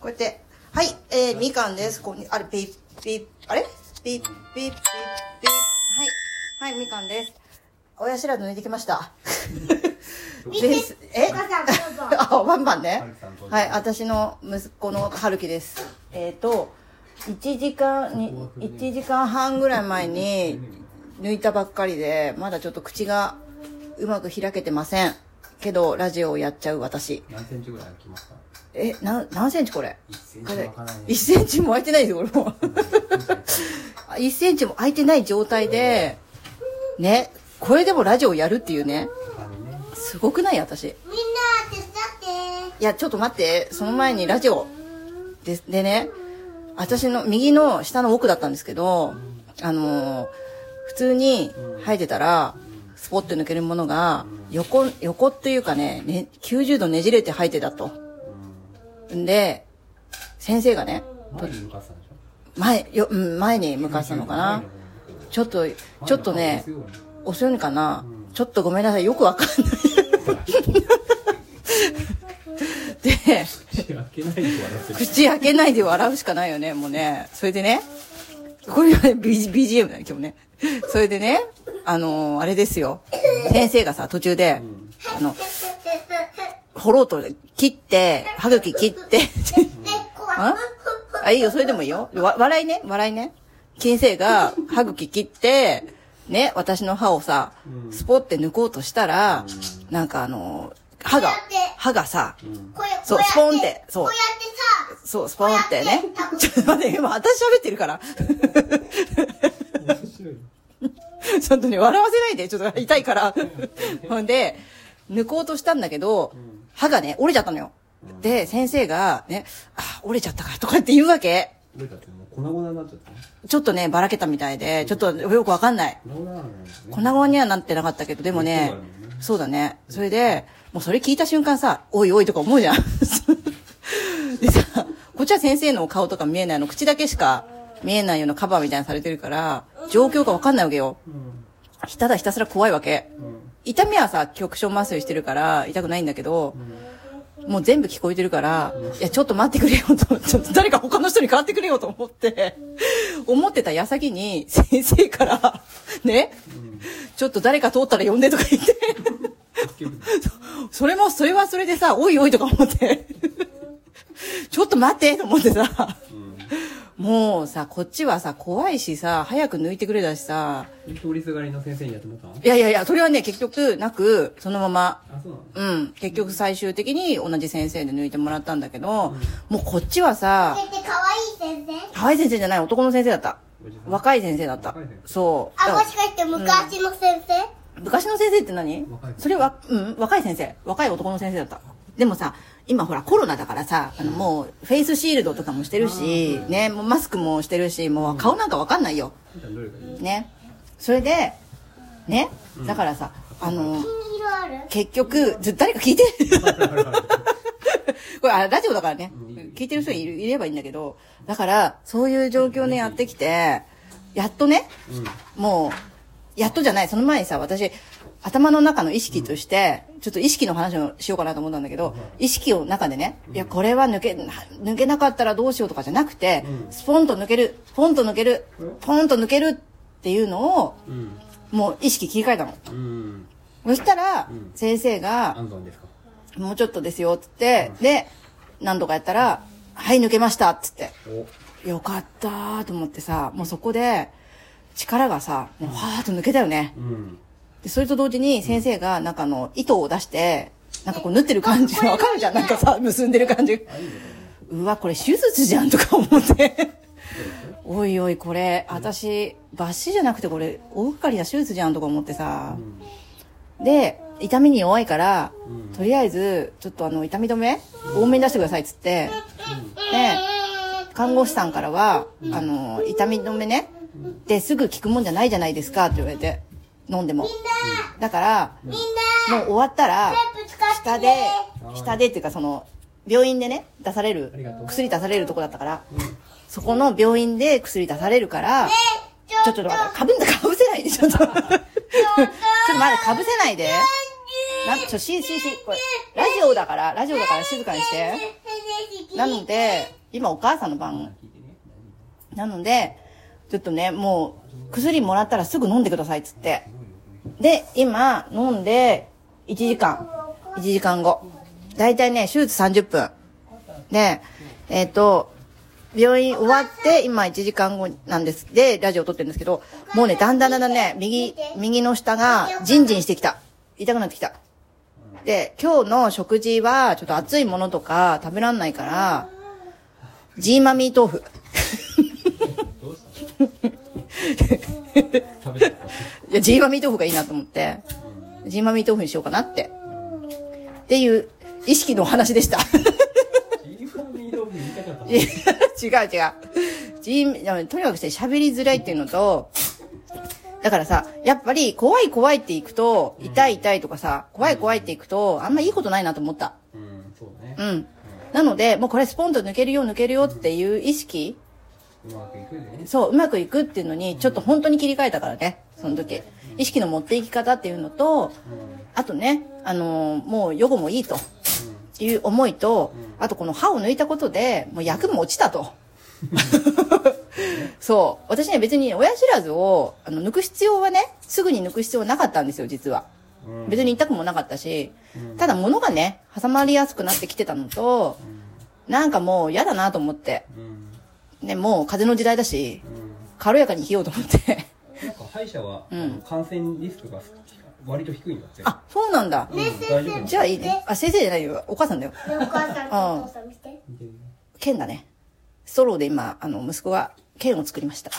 こうやって。はい、えー、みかんです。ここに、あれ、ピッ、ピッ、あれ？ピッ、ピッ、ピッ、ピッ。はい、はい、みかんです。親知らず抜いてきました。です。え？あ、バンバンねはい、私の息子の春樹です。えっ、と、1時間に、1時間半ぐらい前に抜いたばっかりで、まだちょっと口がうまく開けてません。けど、ラジオをやっちゃう私。何センチぐらい空きますか？え、な、何センチこれ？1センこれチも開かないね1センチも空いてないですよ、これも。1センチも空いてない状態で、ね、これでもラジオやるっていうね、すごくない？私。いみんな手伝ってや、ちょっと待って、その前にラジオ。で、でね、私の右の下の奥だったんですけど、あのー普通に生えてたら、スポッと抜けるものが、横、横っていうかね、ね、90度ねじれて生えてたと。んで、先生がね、前よ、うん前に向かってたのかな？ちょっと、ちょっとね、遅いのかな、ちょっとごめんなさい、よくわかんない。で、口開けないで笑うしかないよね、もうね。それでね、これは BGM だね、今日ね。それでね、あのーあれですよ。先生がさ、途中で、あの、掘ろうと切って、歯茎切って、あ？あ、いいよ、それでもいいよ。わ、笑いね、笑いね。先生が歯茎切って、ね、私の歯をさ、スポって抜こうとしたら、なんかあのー歯が、歯がさ、こうやそうスポンってそう。そう、スポーンってね。ちょっと待って、今私喋ってるから。ちょっとね、笑わせないで、ちょっと痛いから。ほんで、抜こうとしたんだけど、歯がね、折れちゃったのよ。で、先生が、ね、あ、折れちゃったからとかって言うわけ。どうだってもう粉々になっちゃったねちょっとね、ばらけたみたいで、ちょっとよくわかんない。粉々ね粉々にはなってなかったけど、でもねそうだよね、そうだね。それで、もうそれ聞いた瞬間さ、おいおいとか思うじゃん。でさ、こっちは先生の顔とか見えないの、口だけしか見えないようなカバーみたいにされてるから、状況がわかんないわけよ。ただひたすら怖いわけ。痛みはさ、局所麻酔してるから痛くないんだけど、もう全部聞こえてるから、いや、ちょっと待ってくれよと、ちょっと誰か他の人に代わってくれよと思って、思ってた矢先に先生から、ね、ちょっと誰か通ったら呼んでとか言って、それも、それはそれでさ、おいおいとか思って、ちょっと待ってと思ってさ、もうさ、こっちはさ、怖いしさ、早く抜いてくれだしさ、通りすがりの先生にやってもらったの？いやいやいや、それはね、結局なく、そのまま、あそうなの？うん、結局最終的に同じ先生で抜いてもらったんだけど、もうこっちはさ、先生かわいい先生？可愛い先生じゃない男の先生だった。若い先生だった。そう。あ、もしかして昔の先生、ら昔の先生って何？若いそれはうん若い先生。若い男の先生だった。でもさ今ほらコロナだからさあのもうフェイスシールドとかもしてるしねもうマスクもしてるしもう顔なんかわかんないよ。ね。それでね。だからさあの結局ず誰か聞いて これあラジオだからね。聞いてる人いるいればいいんだけどだからそういう状況ねやってきてやっとねもうやっとじゃないその前にさ私頭の中の意識として、ちょっと意識の話をしようかなと思ったんだけど、意識を中でね、いや、これは抜け、抜けなかったらどうしようとかじゃなくて、スポンと抜ける、ポンと抜ける、ポンと抜けるっていうのを、うん。もう意識切り替えたの。うん。そしたら、先生が、もうちょっとですよ、つって、で、何度かやったら、はい、抜けました、つって。お。よかったーと思ってさ、もうそこで、力がさ、もうはーっと抜けたよね。うん。で、それと同時に先生が、なんかあの、糸を出して、なんかこう縫ってる感じ、わかるじゃん。なんかさ、結んでる感じ。うわ、これ手術じゃんとか思って。おいおい、これ、私、抜歯じゃなくてこれ、大掛かりな手術じゃんとか思ってさ。で、痛みに弱いから、とりあえず、ちょっとあの、痛み止め、多めに出してくださいっつって、で、看護師さんからは、あの、痛み止めね、ですぐ効くもんじゃないじゃないですかって言われて、飲んでも。だから、みんなもう終わったら、下で、下でっていうかその、病院でね、出される薬出されるとこだったから、そこの病院で薬出されるから、ちょっと待って、かぶんだ、かぶせないで、ちょっと。ちょっと待って、かぶせないで。なんちょ、し、し、し、これ、ラジオだから、ラジオだから静かにして。なので、今お母さんの番。聞いてねなので、ちょっとね、もう、薬もらったらすぐ飲んでくださいっつって。で、今、飲んで、1時間。1時間後。だいたいね、手術30分。で、えっ、と、病院終わって、今1時間後なんです。で、ラジオ撮ってるんですけど、もうね、だんだんだんだんね、右、右の下が、ジンジンしてきた。痛くなってきた。で、今日の食事は、ちょっと熱いものとか食べらんないから、ジーマミー豆腐。どうしたの食べちゃった いや、ジーマミー豆腐がいいなと思って、ジーマミー豆腐にしようかなって。っていう意識のお話でした。ジーマミー豆腐言いたかった 違う違う。ジーいやとにかく喋りづらいっていうのと、だからさ、やっぱり怖い怖いっていくと、痛い痛いとかさ、怖い怖いっていくと、あんまいいことないなと思った。うんそうねうん。なので、もうこれスポンと抜けるよ抜けるよっていう意識、うまくいくでね。そう、うまくいくっていうのに、ちょっと本当に切り替えたからね、その時。意識の持っていき方っていうのと、あとね、あのーもう予後もいいと。いう思いと、あとこの歯を抜いたことで、もう役も落ちたと。そう。私ね、別に親知らずを、あの、抜く必要はね、すぐに抜く必要はなかったんですよ、実は。うん。別に痛くもなかったし、ただ物がね、挟まりやすくなってきてたのと、なんかもう嫌だなと思って。うんね、もう風の時代だし、うん軽やかに生きようと思って。なんか歯医者は、んあの感染リスクが割と低いんだってあ、そうなんだ。うんじゃあいいね。あ、先生じゃないよ。お母さんだよ。お母さんとお父さん見て。剣だね。ストローで今、あの、息子が剣を作りました。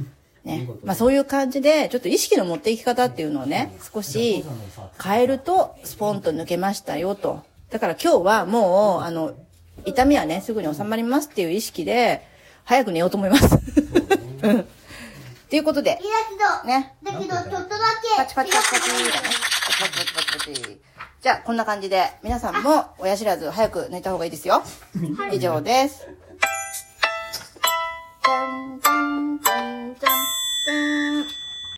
ね。まあそういう感じで、ちょっと意識の持っていき方っていうのをね、少し変えると、スポンと抜けましたよと。だから今日はもう、あの、痛みはね、すぐに収まりますっていう意識で、早く寝ようと思います。うんっていうことで、いいだけど、ね。だけど、ちょっとだけ。パチパチパチパチ。パチパチパチパチパチ。じゃあ、こんな感じで、皆さんも親知らず早く抜いた方がいいですよ。以上です。じゃんじゃんじゃん。じゃん